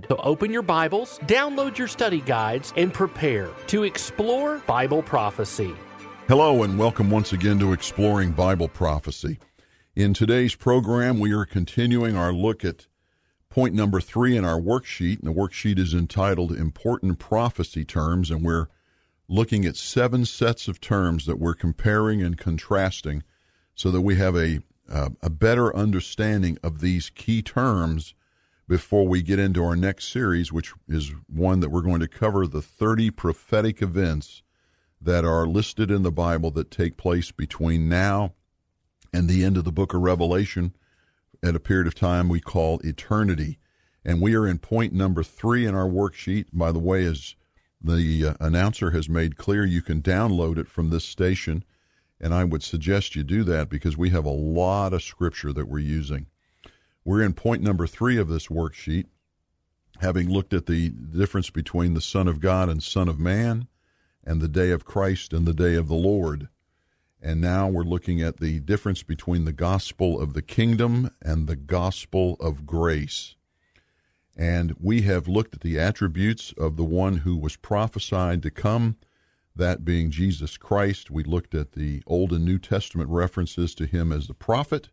guide. So open your Bibles, download your study guides, and prepare to explore Bible prophecy. Hello, and welcome once again to Exploring Bible Prophecy. In today's program, we are continuing our look at point number three in our worksheet. And the worksheet is entitled Important Prophecy Terms, and we're looking at seven sets of terms that we're comparing and contrasting so that we have a, uh, a better understanding of these key terms before we get into our next series, which is one that we're going to cover the 30 prophetic events that are listed in the Bible that take place between now and the end of the book of Revelation at a period of time we call eternity. And we are in point number three in our worksheet. By the way, as the uh, announcer has made clear, you can download it from this station. And I would suggest you do that because we have a lot of scripture that we're using. We're in point number three of this worksheet, having looked at the difference between the Son of God and Son of Man, and the day of Christ and the day of the Lord. And now we're looking at the difference between the gospel of the kingdom and the gospel of grace. And we have looked at the attributes of the one who was prophesied to come, that being Jesus Christ. We looked at the Old and New Testament references to him as the prophet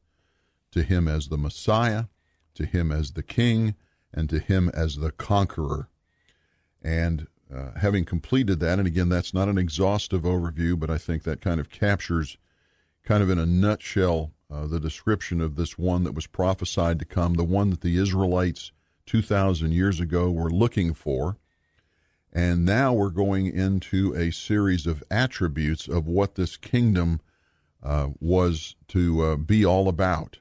to him as the Messiah, to him as the King, and to him as the conqueror. And uh, having completed that, and again, that's not an exhaustive overview, but I think that kind of captures, kind of in a nutshell, uh, the description of this one that was prophesied to come, the one that the Israelites 2,000 years ago were looking for. And now we're going into a series of attributes of what this kingdom uh, was to uh, be all about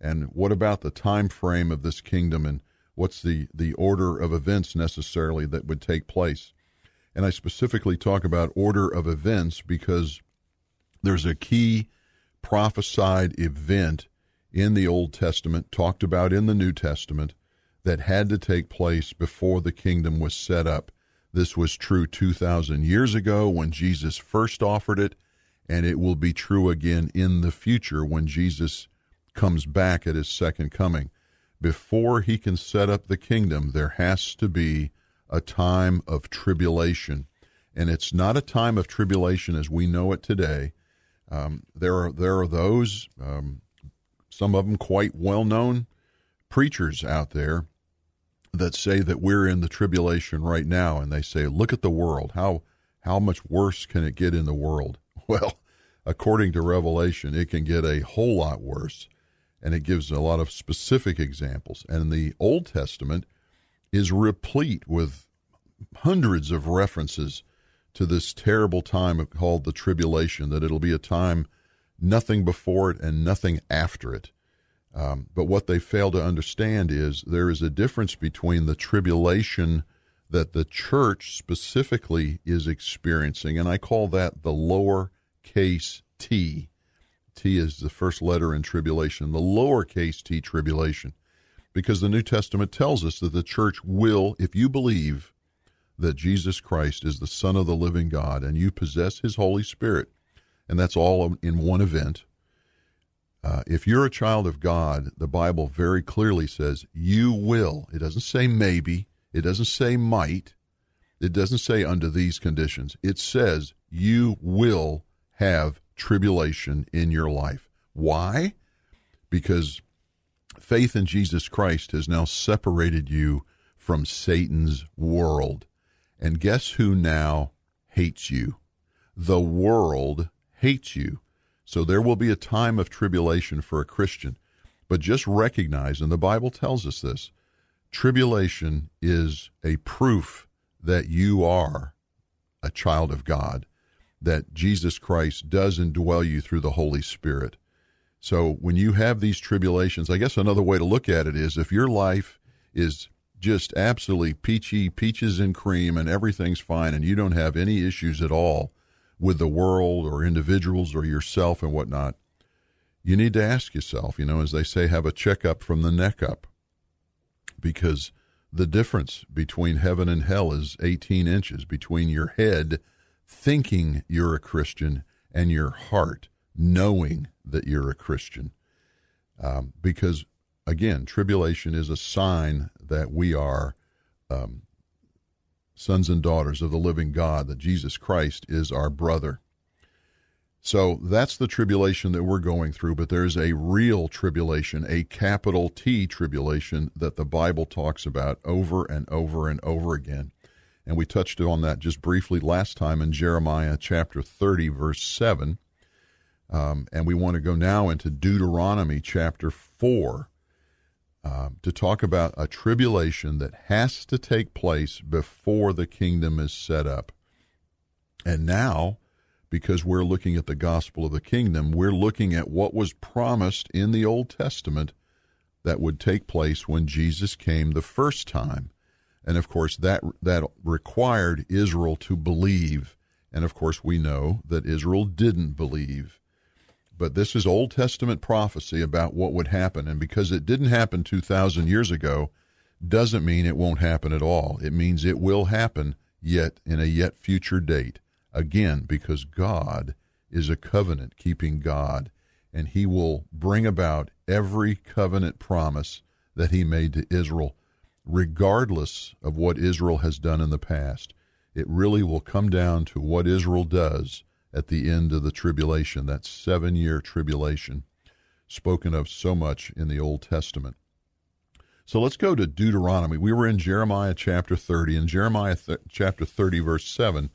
and what about the time frame of this kingdom and what's the, the order of events necessarily that would take place? And i specifically talk about order of events because there's a key prophesied event in the old testament talked about in the new testament that had to take place before the kingdom was set up. This was true 2000 years ago when jesus first offered it and it will be true again in the future when jesus comes back at his second coming. Before he can set up the kingdom, there has to be a time of tribulation. And it's not a time of tribulation as we know it today. Um, there are there are those, um, some of them quite well known preachers out there that say that we're in the tribulation right now, and they say, "Look at the world. How how much worse can it get in the world?" Well, according to Revelation, it can get a whole lot worse and it gives a lot of specific examples. And the Old Testament is replete with hundreds of references to this terrible time called the tribulation, that it'll be a time nothing before it and nothing after it. Um, but what they fail to understand is there is a difference between the tribulation that the church specifically is experiencing, and I call that the lower case t, T is the first letter in tribulation, the lowercase t tribulation, because the New Testament tells us that the church will, if you believe that Jesus Christ is the Son of the living God and you possess His Holy Spirit, and that's all in one event. Uh, if you're a child of God, the Bible very clearly says you will. It doesn't say maybe, it doesn't say might, it doesn't say under these conditions. It says you will have tribulation in your life. Why? Because faith in Jesus Christ has now separated you from Satan's world. And guess who now hates you? The world hates you. So there will be a time of tribulation for a Christian. But just recognize, and the Bible tells us this tribulation is a proof that you are a child of God that Jesus Christ does indwell you through the Holy Spirit. So when you have these tribulations, I guess another way to look at it is if your life is just absolutely peachy, peaches and cream, and everything's fine, and you don't have any issues at all with the world or individuals or yourself and whatnot, you need to ask yourself, you know, as they say, have a checkup from the neck up. Because the difference between heaven and hell is 18 inches between your head thinking you're a Christian and your heart knowing that you're a Christian. Um, because, again, tribulation is a sign that we are um, sons and daughters of the living God, that Jesus Christ is our brother. So that's the tribulation that we're going through, but there's a real tribulation, a capital T tribulation that the Bible talks about over and over and over again. And we touched on that just briefly last time in Jeremiah chapter 30, verse 7. Um, and we want to go now into Deuteronomy chapter 4 uh, to talk about a tribulation that has to take place before the kingdom is set up. And now, because we're looking at the gospel of the kingdom, we're looking at what was promised in the Old Testament that would take place when Jesus came the first time. And of course, that, that required Israel to believe. And of course, we know that Israel didn't believe. But this is Old Testament prophecy about what would happen. And because it didn't happen 2,000 years ago, doesn't mean it won't happen at all. It means it will happen yet in a yet future date. Again, because God is a covenant keeping God, and He will bring about every covenant promise that He made to Israel, regardless of what Israel has done in the past. It really will come down to what Israel does at the end of the tribulation, that seven year tribulation spoken of so much in the Old Testament. So let's go to Deuteronomy. We were in Jeremiah chapter 30. In Jeremiah th- chapter 30, verse 7,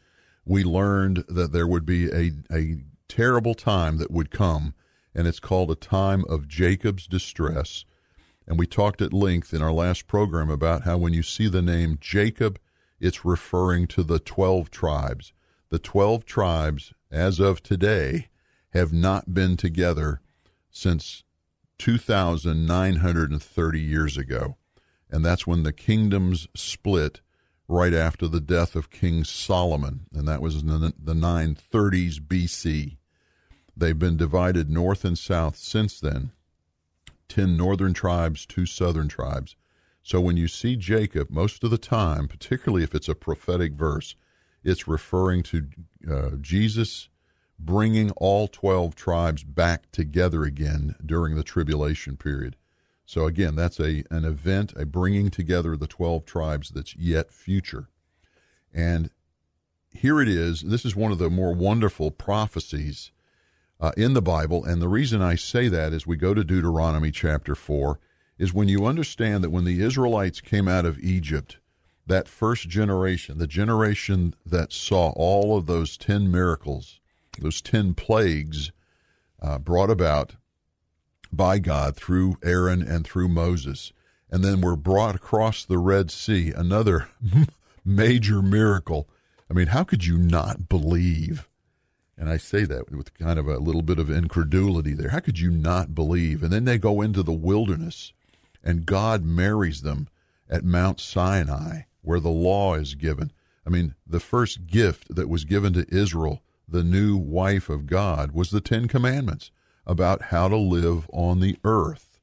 we learned that there would be a, a terrible time that would come, and it's called a time of Jacob's distress. And we talked at length in our last program about how when you see the name Jacob, it's referring to the 12 tribes. The 12 tribes as of today, have not been together since 2,930 years ago. And that's when the kingdoms split right after the death of King Solomon, and that was in the, the 930s BC. They've been divided north and south since then 10 northern tribes, two southern tribes. So when you see Jacob, most of the time, particularly if it's a prophetic verse, it's referring to uh, Jesus bringing all 12 tribes back together again during the tribulation period. So again, that's a an event, a bringing together of the 12 tribes that's yet future. And here it is. This is one of the more wonderful prophecies uh, in the Bible. And the reason I say that is we go to Deuteronomy chapter 4 is when you understand that when the Israelites came out of Egypt, that first generation, the generation that saw all of those 10 miracles, those 10 plagues uh, brought about by God through Aaron and through Moses, and then were brought across the Red Sea, another major miracle. I mean, how could you not believe? And I say that with kind of a little bit of incredulity there. How could you not believe? And then they go into the wilderness, and God marries them at Mount Sinai where the law is given. I mean, the first gift that was given to Israel, the new wife of God, was the Ten Commandments about how to live on the earth.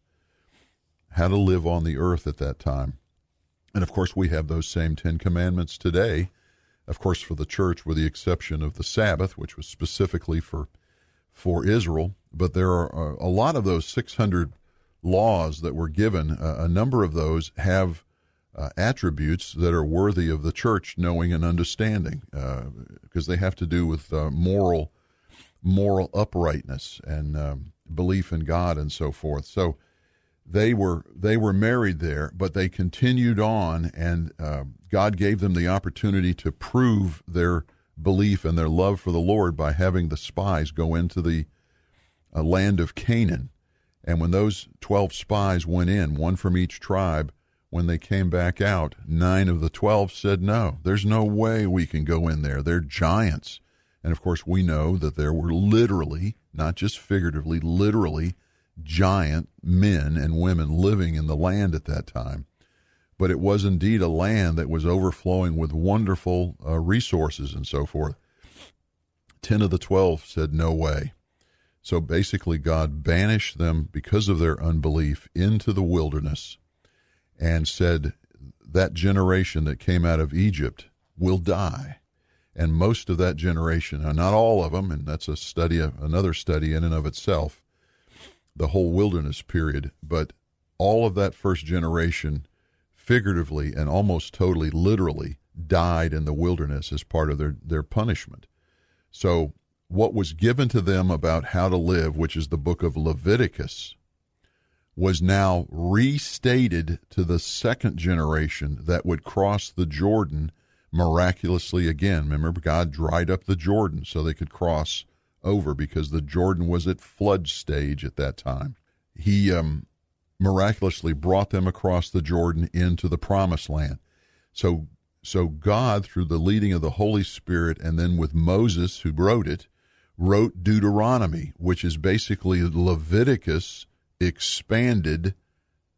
How to live on the earth at that time. And of course, we have those same Ten Commandments today. Of course, for the church, with the exception of the Sabbath, which was specifically for for Israel. But there are a lot of those 600 laws that were given. a number of those have uh, attributes that are worthy of the church knowing and understanding, because uh, they have to do with uh, moral moral uprightness and um, belief in God and so forth. So they were they were married there, but they continued on, and uh, God gave them the opportunity to prove their belief and their love for the Lord by having the spies go into the uh, land of Canaan. And when those twelve spies went in, one from each tribe, when they came back out, nine of the 12 said, No, there's no way we can go in there. They're giants. And of course, we know that there were literally, not just figuratively, literally giant men and women living in the land at that time. but it was indeed a land that was overflowing with wonderful uh, resources and so forth. Ten of the twelve said, No way. So basically, God banished them because of their unbelief into the wilderness and said, That generation that came out of Egypt will die. And most of that generation, not all of them, and that's a study, another study in and of itself, the whole wilderness period, but all of that first generation, figuratively and almost totally literally, died in the wilderness as part of their, their punishment. So what was given to them about how to live, which is the book of Leviticus, was now restated to the second generation that would cross the Jordan miraculously again. Remember, God dried up the Jordan so they could cross over because the Jordan was at flood stage at that time. He um, miraculously brought them across the Jordan into the promised land. So, so God, through the leading of the Holy Spirit, and then with Moses, who wrote it, wrote Deuteronomy, which is basically Leviticus expanded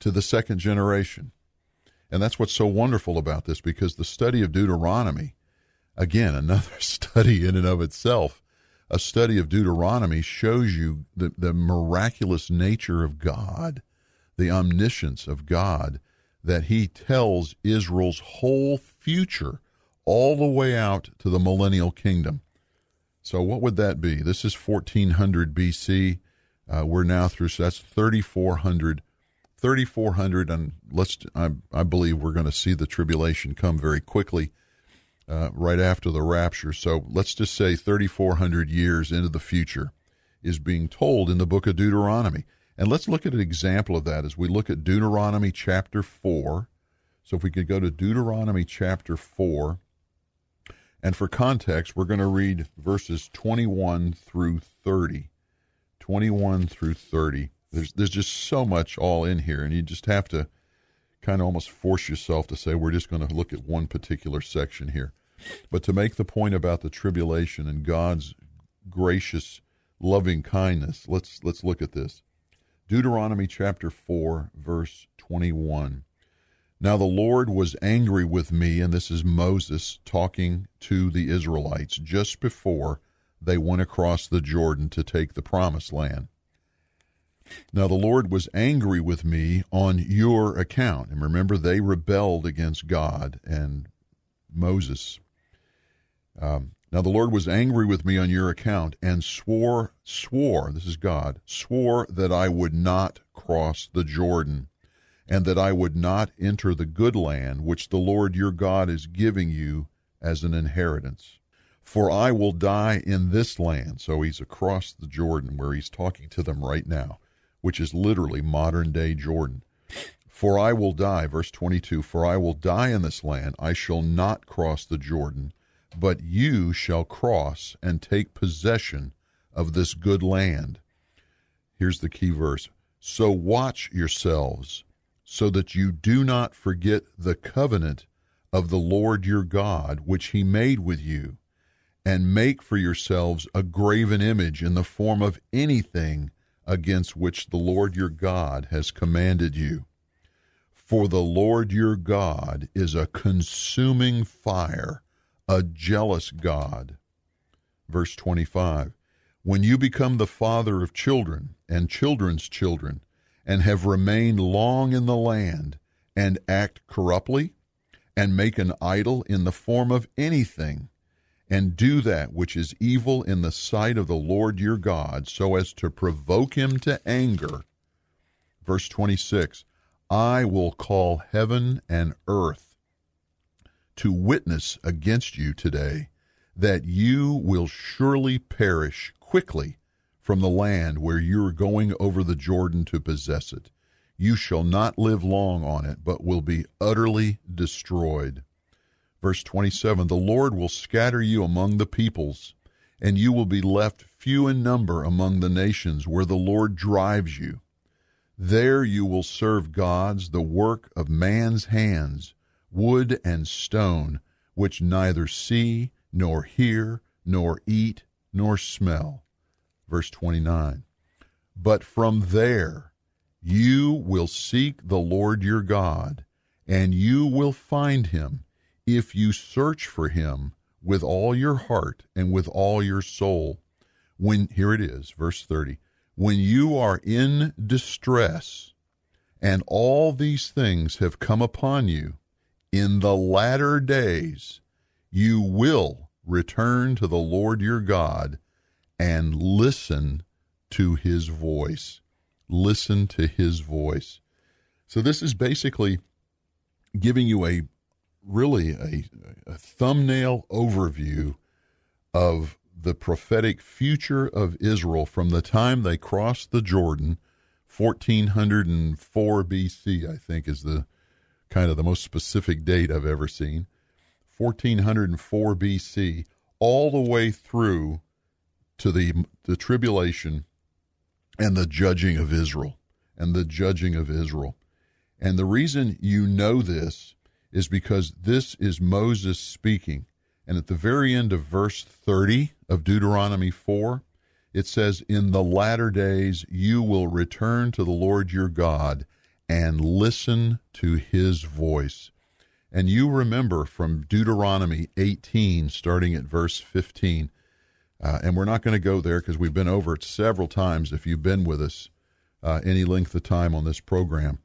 to the second generation. And that's what's so wonderful about this because the study of Deuteronomy, again, another study in and of itself, a study of Deuteronomy shows you the, the miraculous nature of God, the omniscience of God, that He tells Israel's whole future all the way out to the millennial kingdom. So what would that be? This is 1400 BC. Uh, we're now through, so that's 3400. 3400, and let's, I, I believe we're going to see the tribulation come very quickly uh, right after the rapture. So let's just say 3400 years into the future is being told in the book of Deuteronomy. And let's look at an example of that as we look at Deuteronomy chapter 4. So if we could go to Deuteronomy chapter 4, and for context, we're going to read verses 21 through 30. 21 through 30. There's, there's just so much all in here, and you just have to kind of almost force yourself to say, we're just going to look at one particular section here. But to make the point about the tribulation and God's gracious, loving kindness, let's, let's look at this. Deuteronomy chapter 4, verse 21. Now the Lord was angry with me, and this is Moses talking to the Israelites just before they went across the Jordan to take the promised land. Now the Lord was angry with me on your account. And remember, they rebelled against God and Moses. Um, now the Lord was angry with me on your account and swore, swore, this is God, swore that I would not cross the Jordan and that I would not enter the good land which the Lord your God is giving you as an inheritance. For I will die in this land. So he's across the Jordan where he's talking to them right now, which is literally modern day Jordan. For I will die, verse 22, for I will die in this land. I shall not cross the Jordan, but you shall cross and take possession of this good land. Here's the key verse. So watch yourselves so that you do not forget the covenant of the Lord your God, which he made with you, and make for yourselves a graven image in the form of anything against which the Lord your God has commanded you. For the Lord your God is a consuming fire, a jealous God. Verse 25 When you become the father of children and children's children, and have remained long in the land, and act corruptly, and make an idol in the form of anything, and do that which is evil in the sight of the Lord your God, so as to provoke him to anger. Verse 26 I will call heaven and earth to witness against you today that you will surely perish quickly from the land where you are going over the Jordan to possess it. You shall not live long on it, but will be utterly destroyed. Verse 27 The Lord will scatter you among the peoples, and you will be left few in number among the nations where the Lord drives you. There you will serve gods, the work of man's hands, wood and stone, which neither see, nor hear, nor eat, nor smell verse 29. But from there you will seek the Lord your God, and you will find him if you search for him with all your heart and with all your soul. When here it is, verse 30. When you are in distress and all these things have come upon you in the latter days, you will return to the Lord your God and listen to his voice. Listen to his voice. So, this is basically giving you a really a, a thumbnail overview of the prophetic future of Israel from the time they crossed the Jordan, 1404 BC, I think is the kind of the most specific date I've ever seen. 1404 BC, all the way through to the, the tribulation and the judging of Israel. And the judging of Israel. And the reason you know this is because this is Moses speaking. And at the very end of verse 30 of Deuteronomy 4, it says, In the latter days you will return to the Lord your God and listen to his voice. And you remember from Deuteronomy 18, starting at verse 15, uh, and we're not going to go there because we've been over it several times if you've been with us uh, any length of time on this program.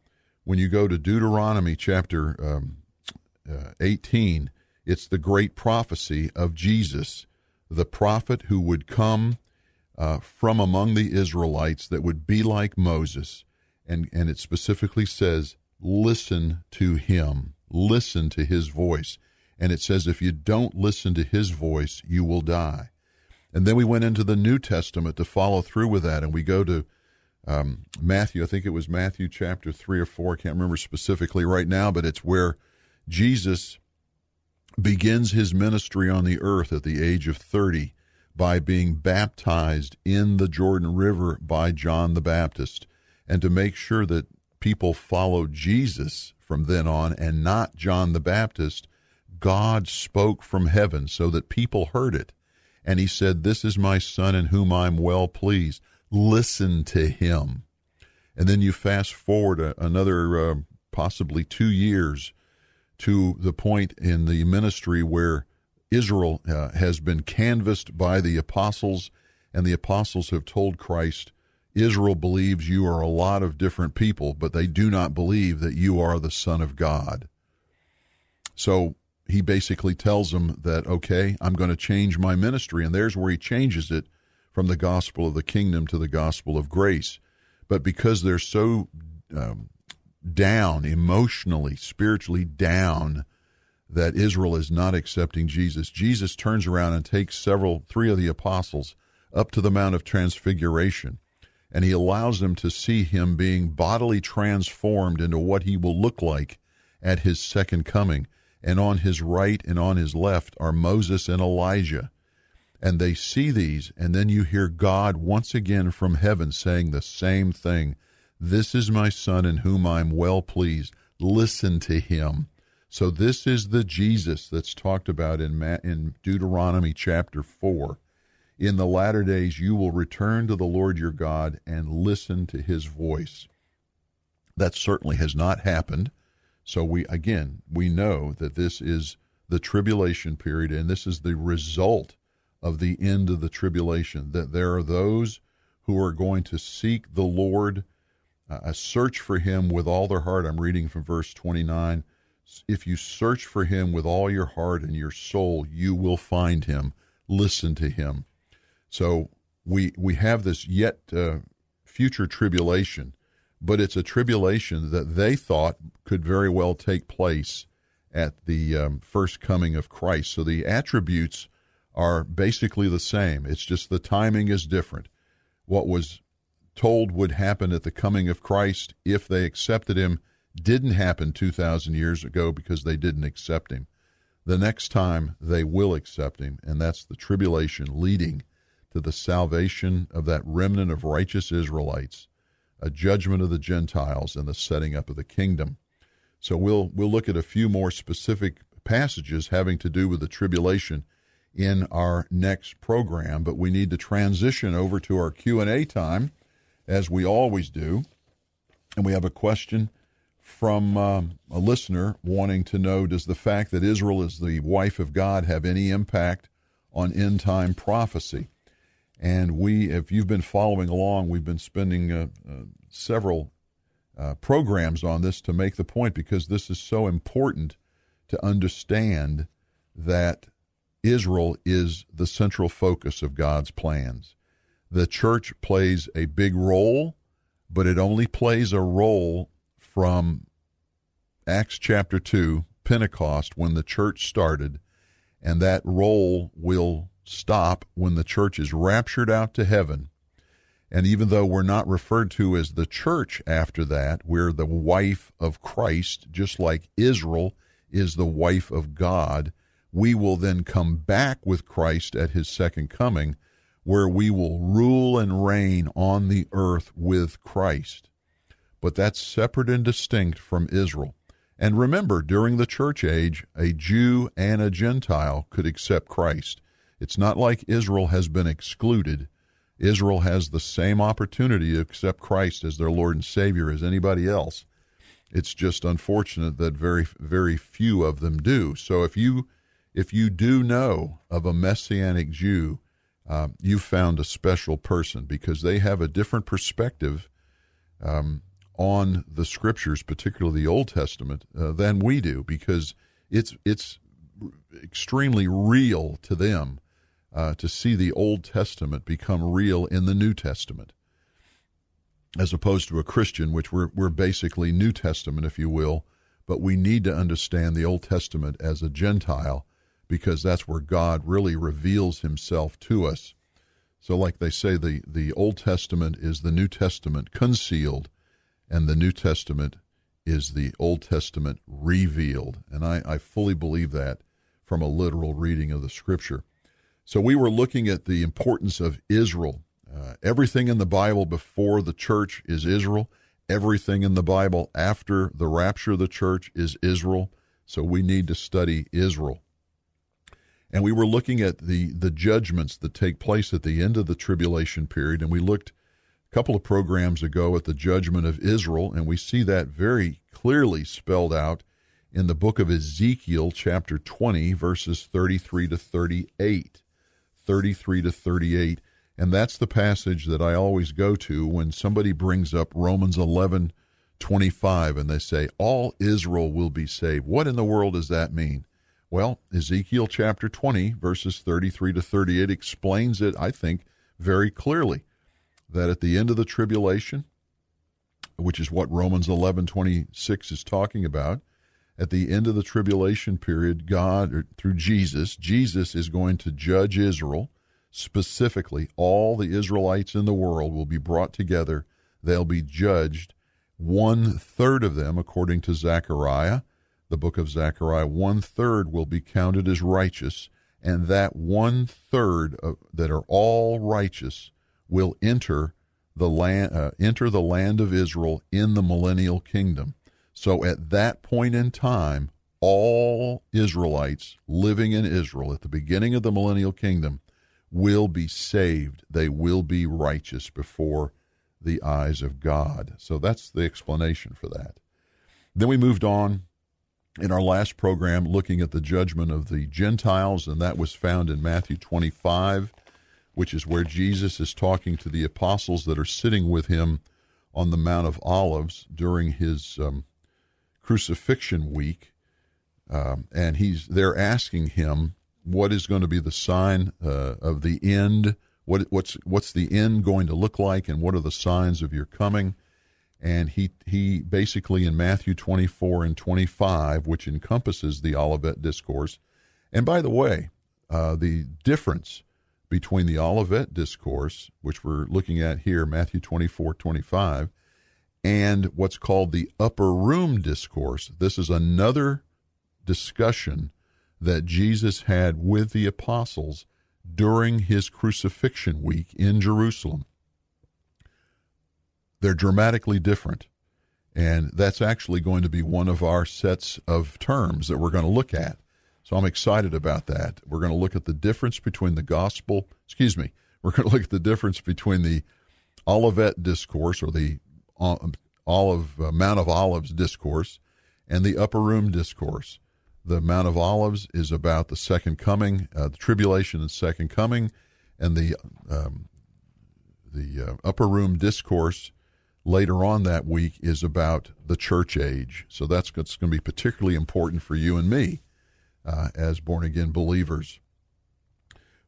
When you go to Deuteronomy chapter um, uh, 18, it's the great prophecy of Jesus, the prophet who would come uh, from among the Israelites that would be like Moses. And, and it specifically says, listen to him, listen to his voice. And it says, if you don't listen to his voice, you will die. And then we went into the New Testament to follow through with that. And we go to um, Matthew, I think it was Matthew chapter 3 or 4, I can't remember specifically right now, but it's where Jesus begins his ministry on the earth at the age of 30 by being baptized in the Jordan River by John the Baptist. And to make sure that people followed Jesus from then on and not John the Baptist, God spoke from heaven so that people heard it. And he said, This is my son in whom I'm well pleased. Listen to him. And then you fast forward another uh, possibly two years to the point in the ministry where Israel uh, has been canvassed by the apostles, and the apostles have told Christ, Israel believes you are a lot of different people, but they do not believe that you are the Son of God. So he basically tells them that, okay, I'm going to change my ministry. And there's where he changes it from the gospel of the kingdom to the gospel of grace. But because they're so um, down emotionally, spiritually down that Israel is not accepting Jesus. Jesus turns around and takes several, three of the apostles up to the Mount of Transfiguration, and he allows them to see him being bodily transformed into what he will look like at his second coming. And on his right and on his left are Moses and Elijah. And they see these, and then you hear God once again from heaven saying the same thing this is my son in whom I'm well pleased. Listen to him. So this is the Jesus that's talked about in in Deuteronomy chapter 4. In the latter days you will return to the Lord your God and listen to his voice. That certainly has not happened. So we again, we know that this is the tribulation period and this is the result of the end of the tribulation that there are those who are going to seek the Lord uh, search for him with all their heart. I'm reading from verse 29. If you search for him with all your heart and your soul, you will find him. Listen to him. So we we have this yet uh, future tribulation, but it's a tribulation that they thought could very well take place at the um, first coming of Christ. So the attributes are basically the same. It's just the timing is different. What was told would happen at the coming of Christ if they accepted him didn't happen 2,000 years ago because they didn't accept him. The next time they will accept him, and that's the tribulation leading to the salvation of that remnant of righteous Israelites, a judgment of the Gentiles, and the setting up of the kingdom. So we'll we'll look at a few more specific passages having to do with the tribulation in our next program, but we need to transition over to our Q&A time as we always do. And we have a question from um, a listener wanting to know Does the fact that Israel is the wife of God have any impact on end time prophecy? And we, if you've been following along, we've been spending uh, uh, several uh, programs on this to make the point because this is so important to understand that Israel is the central focus of God's plans. The church plays a big role, but it only plays a role from Acts chapter 2, Pentecost, when the church started, and that role will stop when the church is raptured out to heaven. And even though we're not referred to as the church after that, we're the wife of Christ, just like Israel is the wife of God. We will then come back with Christ at his second coming, where we will rule and reign on the earth with Christ. But that's separate and distinct from Israel. And remember, during the church age, a Jew and a Gentile could accept Christ. It's not like Israel has been excluded. Israel has the same opportunity to accept Christ as their Lord and Savior as anybody else. It's just unfortunate that very very few of them do. So if you if you do know of a messianic Jew, uh, you found a special person because they have a different perspective um, on the scriptures, particularly the Old Testament, uh, than we do because it's it's extremely real to them uh, to see the Old Testament become real in the New Testament, as opposed to a Christian, which we're, we're basically New Testament, if you will, but we need to understand the Old Testament as a Gentile because that's where God really reveals himself to us. So, like they say, the, the Old Testament is the New Testament concealed, and the New Testament is the Old Testament revealed. And I, I fully believe that from a literal reading of the Scripture. So we were looking at the importance of Israel. Uh, everything in the Bible before the church is Israel. Everything in the Bible after the rapture of the church is Israel. So we need to study Israel. And we were looking at the, the judgments that take place at the end of the tribulation period. And we looked a couple of programs ago at the judgment of Israel. And we see that very clearly spelled out in the book of Ezekiel, chapter 20, verses 33 to 38. 33 to 38. And that's the passage that I always go to when somebody brings up Romans 11 25 and they say, All Israel will be saved. What in the world does that mean? Well, Ezekiel chapter 20, verses 33 to 38 explains it, I think, very clearly that at the end of the tribulation, which is what Romans 11 26 is talking about, at the end of the tribulation period, God, through Jesus, Jesus is going to judge Israel. Specifically, all the Israelites in the world will be brought together. They'll be judged. One third of them, according to Zechariah, the book of Zechariah, one third will be counted as righteous, and that one third that are all righteous will enter the land, uh, enter the land of Israel in the millennial kingdom. So at that point in time, all Israelites living in Israel at the beginning of the millennial kingdom will be saved. They will be righteous before the eyes of God. So that's the explanation for that. Then we moved on in our last program looking at the judgment of the Gentiles, and that was found in Matthew 25, which is where Jesus is talking to the apostles that are sitting with him on the Mount of Olives during his um, crucifixion week, um, and he's they're asking him what is going to be the sign uh, of the end. What what's what's the end going to look like, and what are the signs of your coming? And he he basically in Matthew 24 and 25, which encompasses the Olivet discourse. And by the way, uh, the difference between the Olivet discourse, which we're looking at here, Matthew 24, 25, and what's called the upper room discourse. This is another discussion that Jesus had with the apostles during his crucifixion week in Jerusalem. They're dramatically different. And that's actually going to be one of our sets of terms that we're going to look at. So I'm excited about that. We're going to look at the difference between the gospel, excuse me, we're going to look at the difference between the Olivet discourse or the Olive uh, Mount of Olives discourse and the Upper Room discourse. The Mount of Olives is about the second coming, uh, the tribulation and second coming, and the um, the uh, Upper Room discourse later on that week is about the church age. So that's going to be particularly important for you and me uh, as born again believers.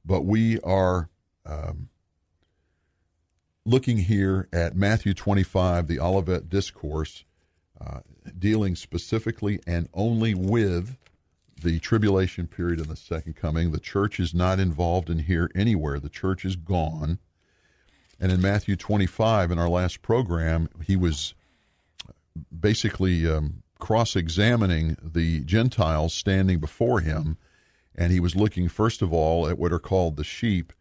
But we are um, looking here at Matthew 25, the Olivet Discourse, uh, dealing specifically and only with the tribulation period and the second coming. The church is not involved in here anywhere, the church is gone. And in Matthew 25, in our last program, he was basically um, cross examining the Gentiles standing before him. And he was looking, first of all, at what are called the sheep.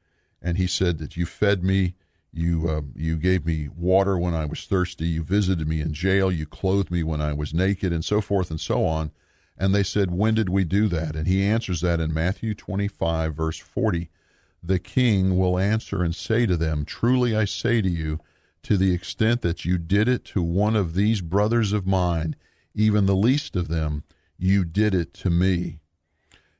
And he said that you fed me, you, uh, you gave me water when I was thirsty, you visited me in jail, you clothed me when I was naked, and so forth and so on. And they said, When did we do that? And he answers that in Matthew 25, verse 40 the king will answer and say to them, Truly I say to you, to the extent that you did it to one of these brothers of mine, even the least of them, you did it to me.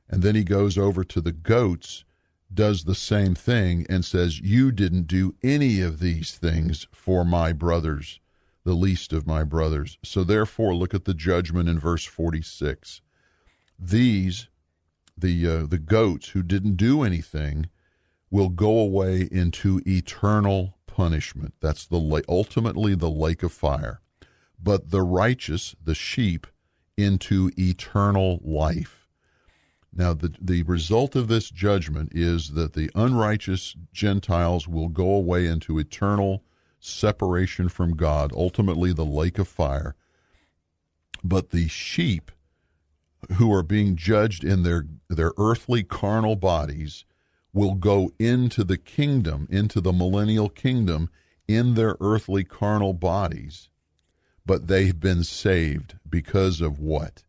And then he goes over to the goats, does the same thing, and says, You didn't do any of these things for my brothers, the least of my brothers. So therefore, look at the judgment in verse 46. These, the, uh, the goats who didn't do anything, will go away into eternal punishment. That's the ultimately the lake of fire. But the righteous, the sheep, into eternal life. Now, the, the result of this judgment is that the unrighteous Gentiles will go away into eternal separation from God, ultimately the lake of fire. But the sheep who are being judged in their, their earthly carnal bodies will go into the kingdom, into the millennial kingdom in their earthly carnal bodies, but they've been saved because of what?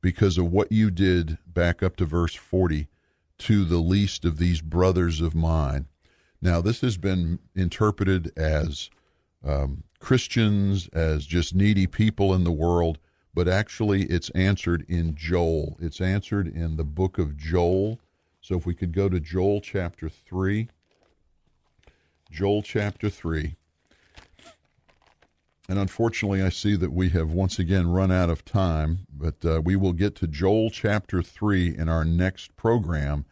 Because of what you did, back up to verse 40, to the least of these brothers of mine. Now, this has been interpreted as um, Christians, as just needy people in the world, but actually it's answered in Joel. It's answered in the book of Joel so if we could go to Joel chapter 3. Joel chapter 3. And unfortunately, I see that we have once again run out of time, but uh, we will get to Joel chapter 3 in our next program.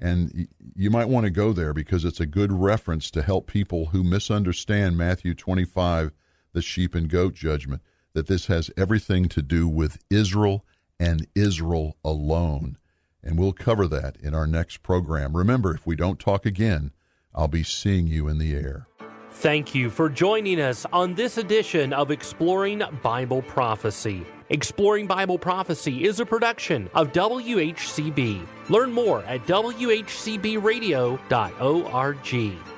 And you might want to go there because it's a good reference to help people who misunderstand Matthew 25, the sheep and goat judgment, that this has everything to do with Israel and Israel alone and we'll cover that in our next program. Remember, if we don't talk again, I'll be seeing you in the air. Thank you for joining us on this edition of Exploring Bible Prophecy. Exploring Bible Prophecy is a production of WHCB. Learn more at WHCBradio.org.